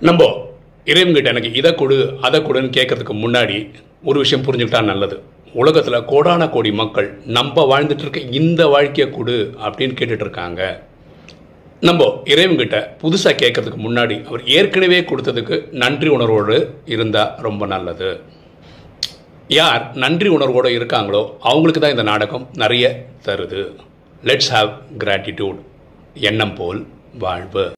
நம்ம இறைவன்கிட்ட எனக்கு இதை கொடு அதை கொடுன்னு கேட்கறதுக்கு முன்னாடி ஒரு விஷயம் புரிஞ்சுக்கிட்டா நல்லது. உலகத்தில் கோடான கோடி மக்கள் நம்ம வாழ்ந்துட்டு இருக்க இந்த வாழ்க்கையை கொடு அப்படின்னு கேட்டுட்டு இருக்காங்க. நம்ம இறைவன்கிட்ட புதுசாக கேட்கறதுக்கு முன்னாடி அவர் ஏற்கனவே கொடுத்ததுக்கு நன்றி உணர்வோடு இருந்தால் ரொம்ப நல்லது. யார் நன்றி உணர்வோடு இருக்காங்களோ அவங்களுக்கு தான் இந்த நாடகம் நிறைய தருது. லெட்ஸ் ஹாவ் கிராட்டிடியூட் எண்ணம் போல் வாழ்வு.